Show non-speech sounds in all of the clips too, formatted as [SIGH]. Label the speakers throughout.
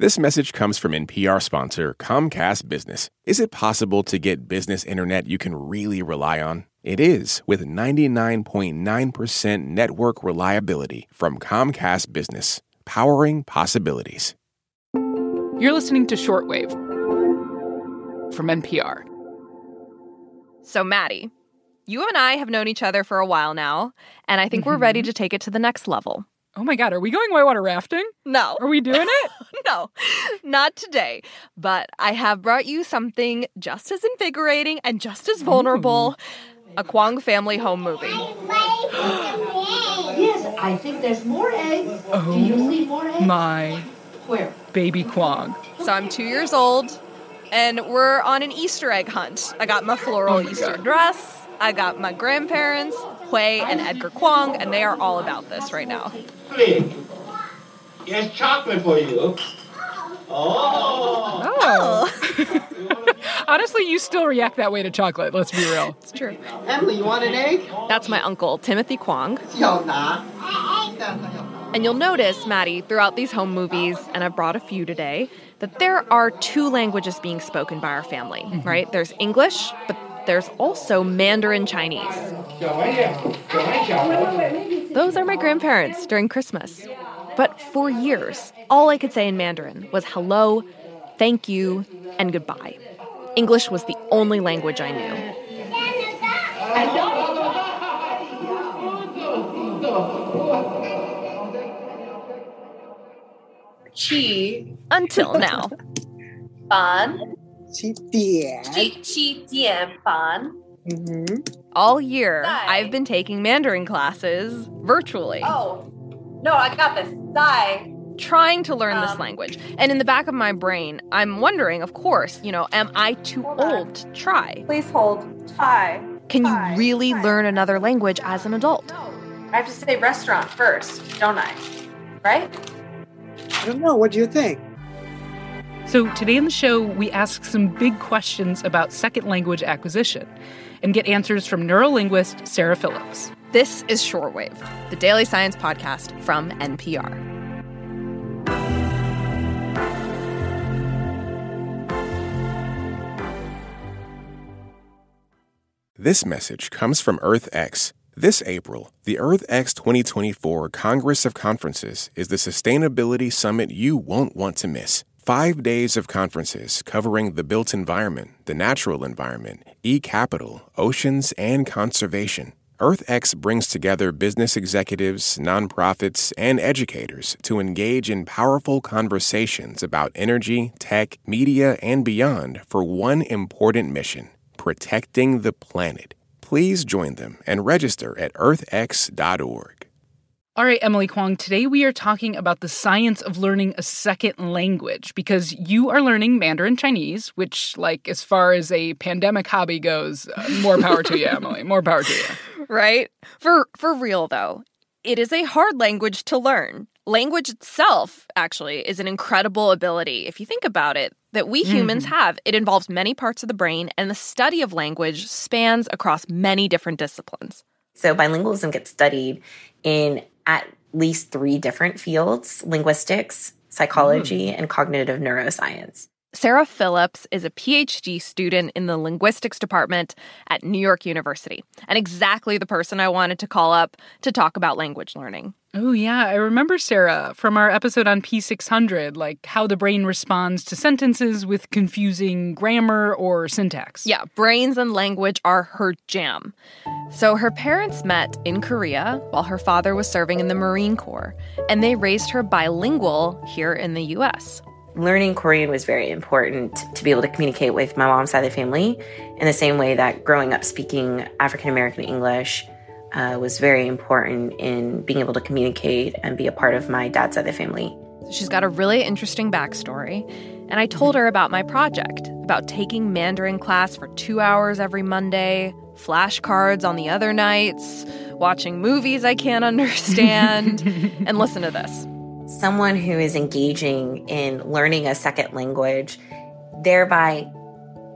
Speaker 1: This message comes from NPR sponsor Comcast Business. Is it possible to get business internet you can really rely on? It is with 99.9% network reliability from Comcast Business, powering possibilities.
Speaker 2: You're listening to Shortwave from NPR.
Speaker 3: So, Maddie, you and I have known each other for a while now, and I think mm-hmm. we're ready to take it to the next level.
Speaker 2: Oh my God, are we going whitewater rafting?
Speaker 3: No.
Speaker 2: Are we doing it? [LAUGHS]
Speaker 3: no, not today. But I have brought you something just as invigorating and just as vulnerable Ooh. a Kwong family home movie.
Speaker 4: yes, I think there's more eggs.
Speaker 2: Oh,
Speaker 4: Do you see more eggs?
Speaker 2: My.
Speaker 4: Where?
Speaker 2: Baby Kwong.
Speaker 3: So I'm two years old, and we're on an Easter egg hunt. I got my floral oh my Easter God. dress. I got my grandparents, Hui and Edgar Kwong, and they are all about this right now.
Speaker 5: Please. Here's chocolate for you.
Speaker 3: Oh.
Speaker 2: oh. [LAUGHS] Honestly, you still react that way to chocolate, let's be real.
Speaker 3: It's true.
Speaker 5: Emily, you want an egg?
Speaker 3: That's my uncle, Timothy Kwong. And you'll notice, Maddie, throughout these home movies, and I've brought a few today, that there are two languages being spoken by our family, mm-hmm. right? There's English, but there's also Mandarin Chinese. Those are my grandparents during Christmas. But for years, all I could say in Mandarin was hello, thank you, and goodbye. English was the only language I knew.
Speaker 6: Chi.
Speaker 3: Until now.
Speaker 6: Ban.
Speaker 3: Mm-hmm. All year, I've been taking Mandarin classes virtually.
Speaker 6: Oh, no, I got this. Zai.
Speaker 3: Trying to learn um, this language. And in the back of my brain, I'm wondering, of course, you know, am I too old to try?
Speaker 6: Please hold. Thai.
Speaker 3: Can you really learn another language as an adult?
Speaker 6: No. I have to say restaurant first, don't I? Right?
Speaker 7: I don't know. What do you think?
Speaker 2: So, today in the show, we ask some big questions about second language acquisition and get answers from neurolinguist Sarah Phillips.
Speaker 3: This is Shortwave, the daily science podcast from NPR.
Speaker 1: This message comes from EarthX. This April, the EarthX 2024 Congress of Conferences is the sustainability summit you won't want to miss. Five days of conferences covering the built environment, the natural environment, e capital, oceans, and conservation. EarthX brings together business executives, nonprofits, and educators to engage in powerful conversations about energy, tech, media, and beyond for one important mission protecting the planet. Please join them and register at earthx.org.
Speaker 2: All right, Emily Kwong, today we are talking about the science of learning a second language because you are learning Mandarin Chinese, which, like, as far as a pandemic hobby goes, uh, more power to you, [LAUGHS] Emily. More power to you.
Speaker 3: Right? For for real though, it is a hard language to learn. Language itself actually is an incredible ability if you think about it that we humans mm-hmm. have. It involves many parts of the brain and the study of language spans across many different disciplines.
Speaker 8: So bilingualism gets studied in at least three different fields linguistics, psychology, mm. and cognitive neuroscience.
Speaker 3: Sarah Phillips is a PhD student in the linguistics department at New York University, and exactly the person I wanted to call up to talk about language learning.
Speaker 2: Oh, yeah. I remember Sarah from our episode on P600, like how the brain responds to sentences with confusing grammar or syntax.
Speaker 3: Yeah, brains and language are her jam. So her parents met in Korea while her father was serving in the Marine Corps, and they raised her bilingual here in the US
Speaker 8: learning Korean was very important to be able to communicate with my mom's side of the family in the same way that growing up speaking African American English uh, was very important in being able to communicate and be a part of my dad's side of the family.
Speaker 3: She's got a really interesting backstory. And I told her about my project, about taking Mandarin class for two hours every Monday, flashcards on the other nights, watching movies I can't [LAUGHS] understand. and listen to this
Speaker 8: someone who is engaging in learning a second language, thereby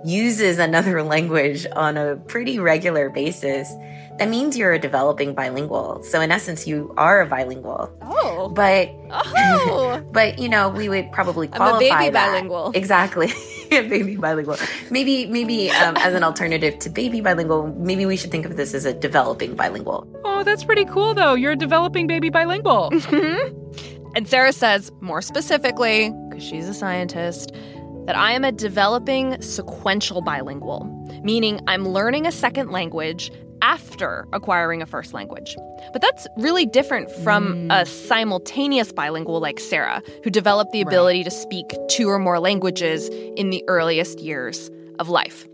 Speaker 8: uses another [LAUGHS] language on a pretty regular basis, that means you're a developing bilingual. So in essence, you are a bilingual.
Speaker 3: Oh.
Speaker 8: But
Speaker 3: Oh. [LAUGHS]
Speaker 8: but you know, we would probably qualify
Speaker 3: I'm a baby
Speaker 8: that.
Speaker 3: bilingual.
Speaker 8: Exactly. [LAUGHS] Baby bilingual. Maybe maybe um, as an alternative to baby bilingual, maybe we should think of this as a developing bilingual.
Speaker 2: Oh, that's pretty cool, though. You're a developing baby bilingual.
Speaker 3: And Sarah says, more specifically, because she's a scientist, that I am a developing sequential bilingual, meaning I'm learning a second language after acquiring a first language. But that's really different from a mm. simultaneous bilingual like Sarah, who developed the ability to speak two or more languages in the earliest years of life.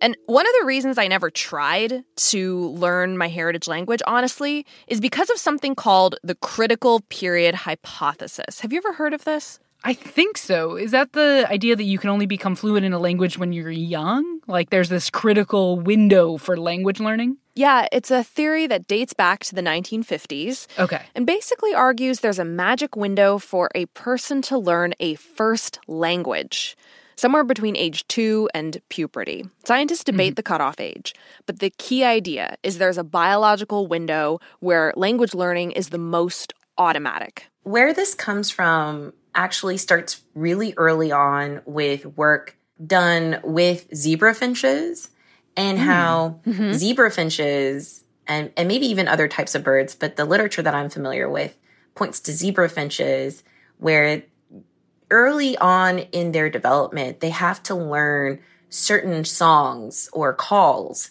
Speaker 3: And one of the reasons I never tried to learn my heritage language, honestly, is because of something called the critical period hypothesis. Have you ever heard of this?
Speaker 2: I think so. Is that the idea that you can only become fluent in a language when you're young? Like there's this critical window for language learning?
Speaker 3: Yeah, it's a theory that dates back to the 1950s
Speaker 2: Okay.
Speaker 3: and basically argues there's a magic window for a person to learn a first language. Somewhere between age two and puberty. Scientists debate mm-hmm. the cutoff age, but the key idea is there's a biological window where language learning is the most automatic.
Speaker 8: Where this comes from actually starts really early on with work done with zebra finches and mm. how mm-hmm. zebra finches and, and maybe even other types of birds, but the literature that I'm familiar with points to zebra finches where early on in their development, they have to learn certain songs or calls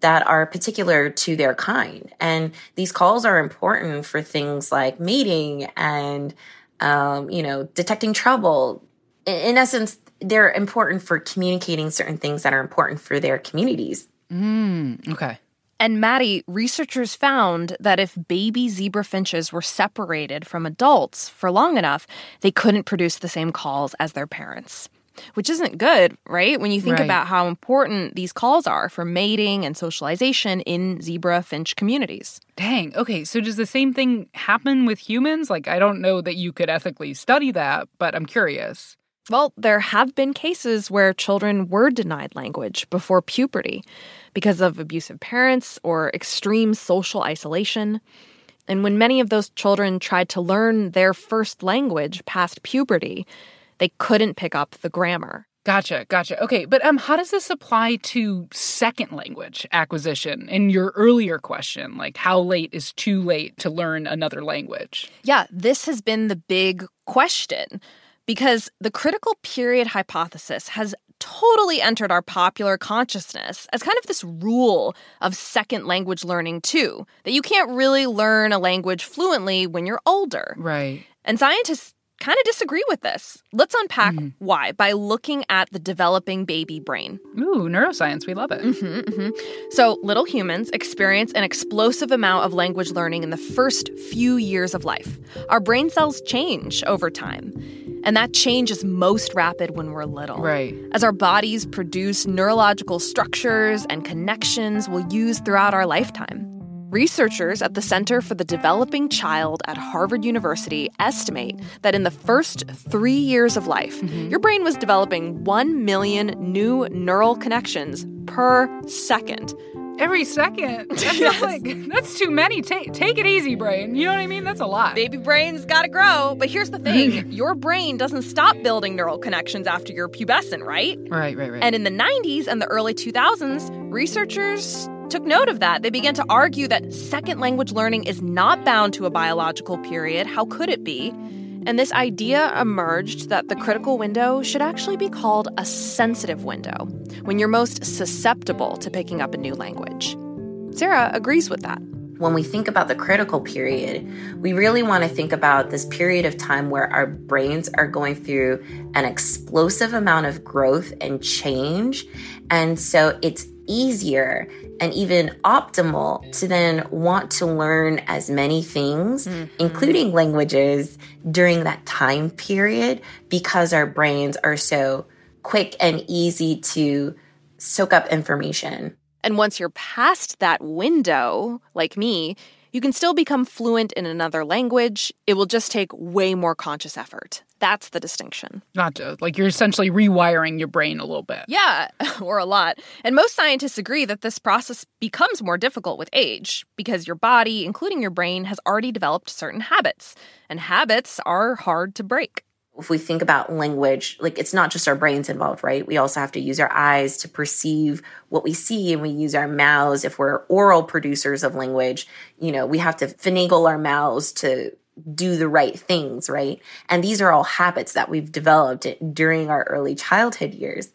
Speaker 8: that are particular to their kind. And these calls are important for things like mating and, um, you know, detecting trouble. In, in essence, they're important for communicating certain things that are important for their communities.
Speaker 2: Mm, okay.
Speaker 3: And Maddie, researchers found that if baby zebra finches were separated from adults for long enough, they couldn't produce the same calls as their parents. Which isn't good, right? When you think
Speaker 2: Right.
Speaker 3: about how important these calls are for mating and socialization in zebra finch communities.
Speaker 2: Dang. Okay. So does the same thing happen with humans? Like, I don't know that you could ethically study that, but I'm curious.
Speaker 3: Well, there have been cases where children were denied language before puberty because of abusive parents or extreme social isolation. And when many of those children tried to learn their first language past puberty, they couldn't pick up the grammar.
Speaker 2: Gotcha, gotcha. Okay, but um, how does this apply to second language acquisition? In your earlier question, like how late is too late to learn another language?
Speaker 3: Yeah, this has been the big question because the critical period hypothesis has totally entered our popular consciousness as kind of this rule of second language learning, too, that you can't really learn a language fluently when you're older.
Speaker 2: Right.
Speaker 3: And scientists kind of disagree with this. Let's unpack mm-hmm. why by looking at the developing baby brain.
Speaker 2: Ooh, neuroscience, we love it. Mm-hmm, mm-hmm.
Speaker 3: So, little humans experience an explosive amount of language learning in the first few years of life. Our brain cells change over time, and that change is most rapid when we're little.
Speaker 2: Right.
Speaker 3: As our bodies produce neurological structures and connections we'll use throughout our lifetime. Researchers at the Center for the Developing Child at Harvard University estimate that in the first three years of life, mm-hmm. your brain was developing 1 million new neural connections per second.
Speaker 2: Every second. [LAUGHS] That feels like that's too many. Take take it easy, brain. You know what I mean? That's a lot.
Speaker 3: Baby brain's gotta grow. But here's the thing [LAUGHS] your brain doesn't stop building neural connections after you're pubescent, right?
Speaker 2: Right, right, right.
Speaker 3: And in the 90s and the early 2000s, researchers took note of that. They began to argue that second language learning is not bound to a biological period. How could it be? And this idea emerged that the critical window should actually be called a sensitive window, when you're most susceptible to picking up a new language. Sarah agrees with that.
Speaker 8: when we think about the critical period, we really want to think about this period of time where our brains are going through an explosive amount of growth and change. And so it's easier and even optimal to then want to learn as many things, mm-hmm. including languages, during that time period because our brains are so quick and easy to soak up information.
Speaker 3: And once you're past that window, like me, you can still become fluent in another language. It will just take way more conscious effort. That's the distinction.
Speaker 2: Gotcha. Like you're essentially rewiring your brain a little bit.
Speaker 3: Yeah, [LAUGHS] or a lot. And most scientists agree that this process becomes more difficult with age because your body, including your brain, has already developed certain habits. And habits are hard to break
Speaker 8: if we think about language, like it's not just our brains involved, right? We also have to use our eyes to perceive what we see and we use our mouths. If we're oral producers of language, you know, we have to finagle our mouths to do the right things, right? And these are all habits that we've developed during our early childhood years.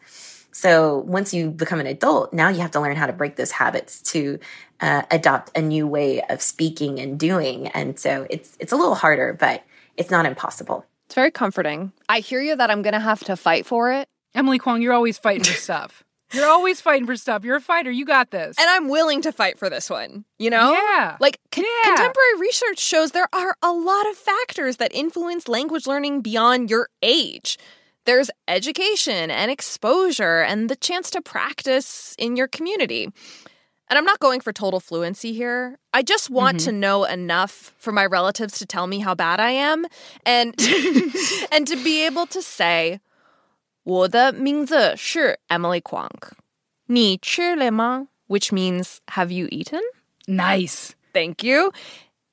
Speaker 8: So once you become an adult, now you have to learn how to break those habits to uh, adopt a new way of speaking and doing. And so it's it's a little harder, but it's not impossible.
Speaker 3: It's very comforting. I hear you that I'm going to have to fight for it.
Speaker 2: Emily Kwong, you're always fighting for [LAUGHS] stuff. You're always fighting for stuff. You're a fighter. You got this.
Speaker 3: And I'm willing to fight for this one, you know?
Speaker 2: Yeah.
Speaker 3: Like, con-
Speaker 2: yeah.
Speaker 3: contemporary research shows there are a lot of factors that influence language learning beyond your age. There's education and exposure and the chance to practice in your community And I'm not going for total fluency here. I just want mm-hmm. to know enough for my relatives to tell me how bad I am and [LAUGHS] and to be able to say 我的名字是 Emily Kwong. 你吃了吗? Which means have you eaten?
Speaker 2: Nice.
Speaker 3: Thank you.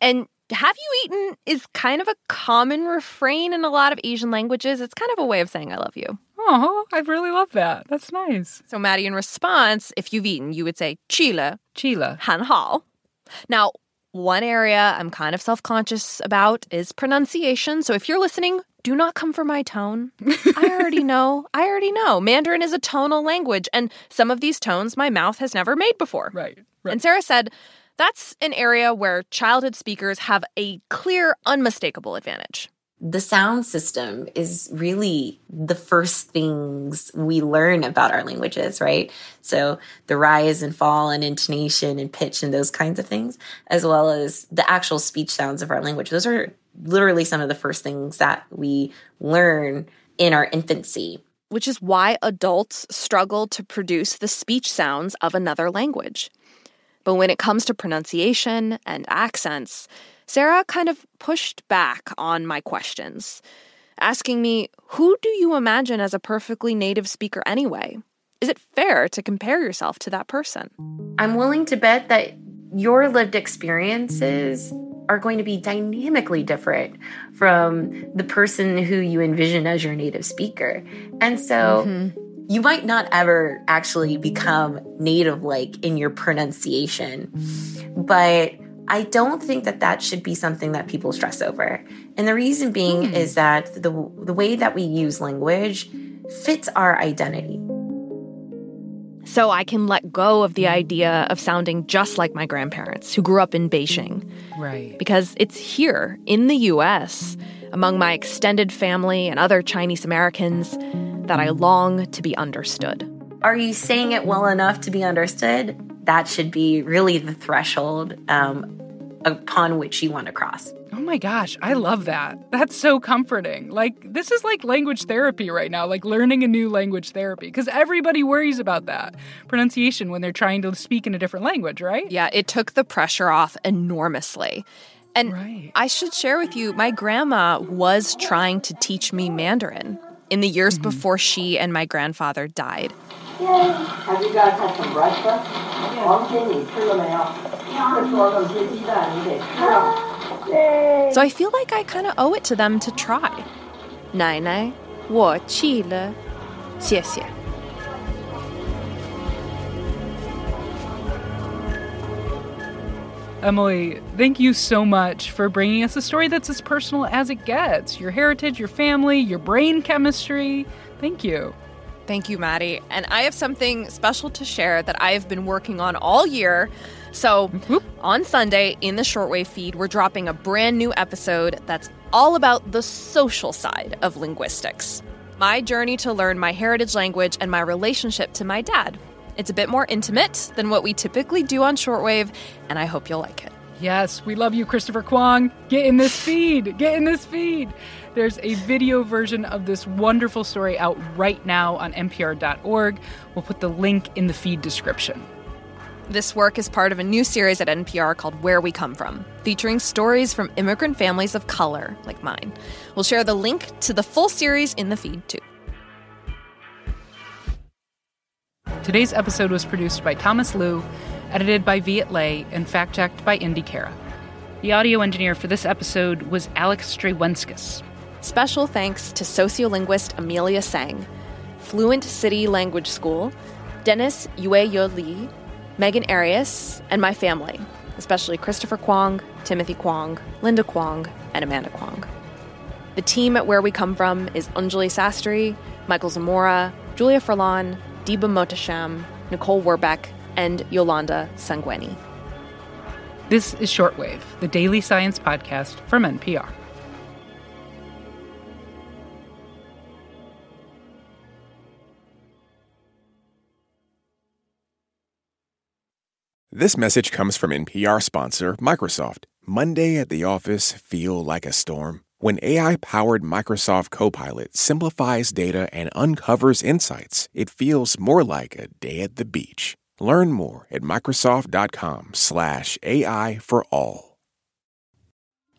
Speaker 3: And have you eaten is kind of a common refrain in a lot of Asian languages. It's kind of a way of saying I love you.
Speaker 2: Oh, I really love that. That's nice.
Speaker 3: So, Maddie, in response, if you've eaten, you would say Chile.
Speaker 2: Chile.
Speaker 3: Han hao. Now, one area I'm kind of self conscious about is pronunciation. So, if you're listening, do not come for my tone. I already [LAUGHS] know. I already know. Mandarin is a tonal language, and some of these tones my mouth has never made before.
Speaker 2: Right. right.
Speaker 3: And Sarah said, that's an area where childhood speakers have a clear, unmistakable advantage
Speaker 8: the sound system is really the first things we learn about our languages, right? So the rise and fall and intonation and pitch and those kinds of things, as well as the actual speech sounds of our language. Those are literally some of the first things that we learn in our infancy.
Speaker 3: Which is why adults struggle to produce the speech sounds of another language. But when it comes to pronunciation and accents, Sarah kind of pushed back on my questions, asking me, Who do you imagine as a perfectly native speaker anyway? Is it fair to compare yourself to that person?
Speaker 8: I'm willing to bet that your lived experiences are going to be dynamically different from the person who you envision as your native speaker. And so mm-hmm. you might not ever actually become native like in your pronunciation, but I don't think that that should be something that people stress over. And the reason being hmm. is that the the way that we use language fits our identity.
Speaker 3: So I can let go of the idea of sounding just like my grandparents who grew up in Beijing.
Speaker 2: Right.
Speaker 3: Because it's here in the US, among my extended family and other Chinese Americans, that I long to be understood.
Speaker 8: Are you saying it well enough to be understood? That should be really the threshold um, upon which you want to cross.
Speaker 2: Oh my gosh, I love that. That's so comforting. Like, this is like language therapy right now, like learning a new language therapy, because everybody worries about that pronunciation when they're trying to speak in a different language, right?
Speaker 3: Yeah, it took the pressure off enormously. And right. I should share with you, my grandma was trying to teach me Mandarin in the years mm-hmm. before she and my grandfather died.
Speaker 4: Yay! Have you guys had some breakfast? Yeah. [GASPS]
Speaker 3: So I feel like I kind of owe it to them to try. 奶奶，我去了，谢谢。
Speaker 2: Emily, thank you so much for bringing us a story that's as personal as it gets. Your heritage, your family, your brain chemistry. Thank you.
Speaker 3: Thank you, Maddie. And I have something special to share that I have been working on all year. So, Whoop. on Sunday in the shortwave feed, we're dropping a brand new episode that's all about the social side of linguistics. My journey to learn my heritage language and my relationship to my dad. It's a bit more intimate than what we typically do on shortwave, and I hope you'll like it.
Speaker 2: Yes, we love you, Christopher Kwong. Get in this feed. Get in this feed. There's a video version of this wonderful story out right now on npr.org. We'll put the link in the feed description.
Speaker 3: This work is part of a new series at NPR called Where We Come From, featuring stories from immigrant families of color, like mine. We'll share the link to the full series in the feed, too.
Speaker 2: Today's episode was produced by Thomas Lu, edited by Viet Le, and fact checked by Indi Khera. The audio engineer for this episode was Alex Drewenskus.
Speaker 3: Special thanks to sociolinguist Amelia Tseng, Fluent City Language School, Dennis Yue Lee, Megan Arias, and my family, especially Christopher Kwong, Timothy Kwong, Linda Kwong, and Amanda Kwong. The team at Where We Come From is Anjali Sastry, Michael Zamora, Julia Furlan, Diba Motasham, Nicole Werbeck, and Yolanda Sangweni.
Speaker 2: This is Shortwave, the daily science podcast from NPR.
Speaker 1: This message comes from NPR sponsor Microsoft. Monday at the office feel like a storm. When AI powered Microsoft Copilot simplifies data and uncovers insights, it feels more like a day at the beach. Learn more at Microsoft.com/slash AI for all.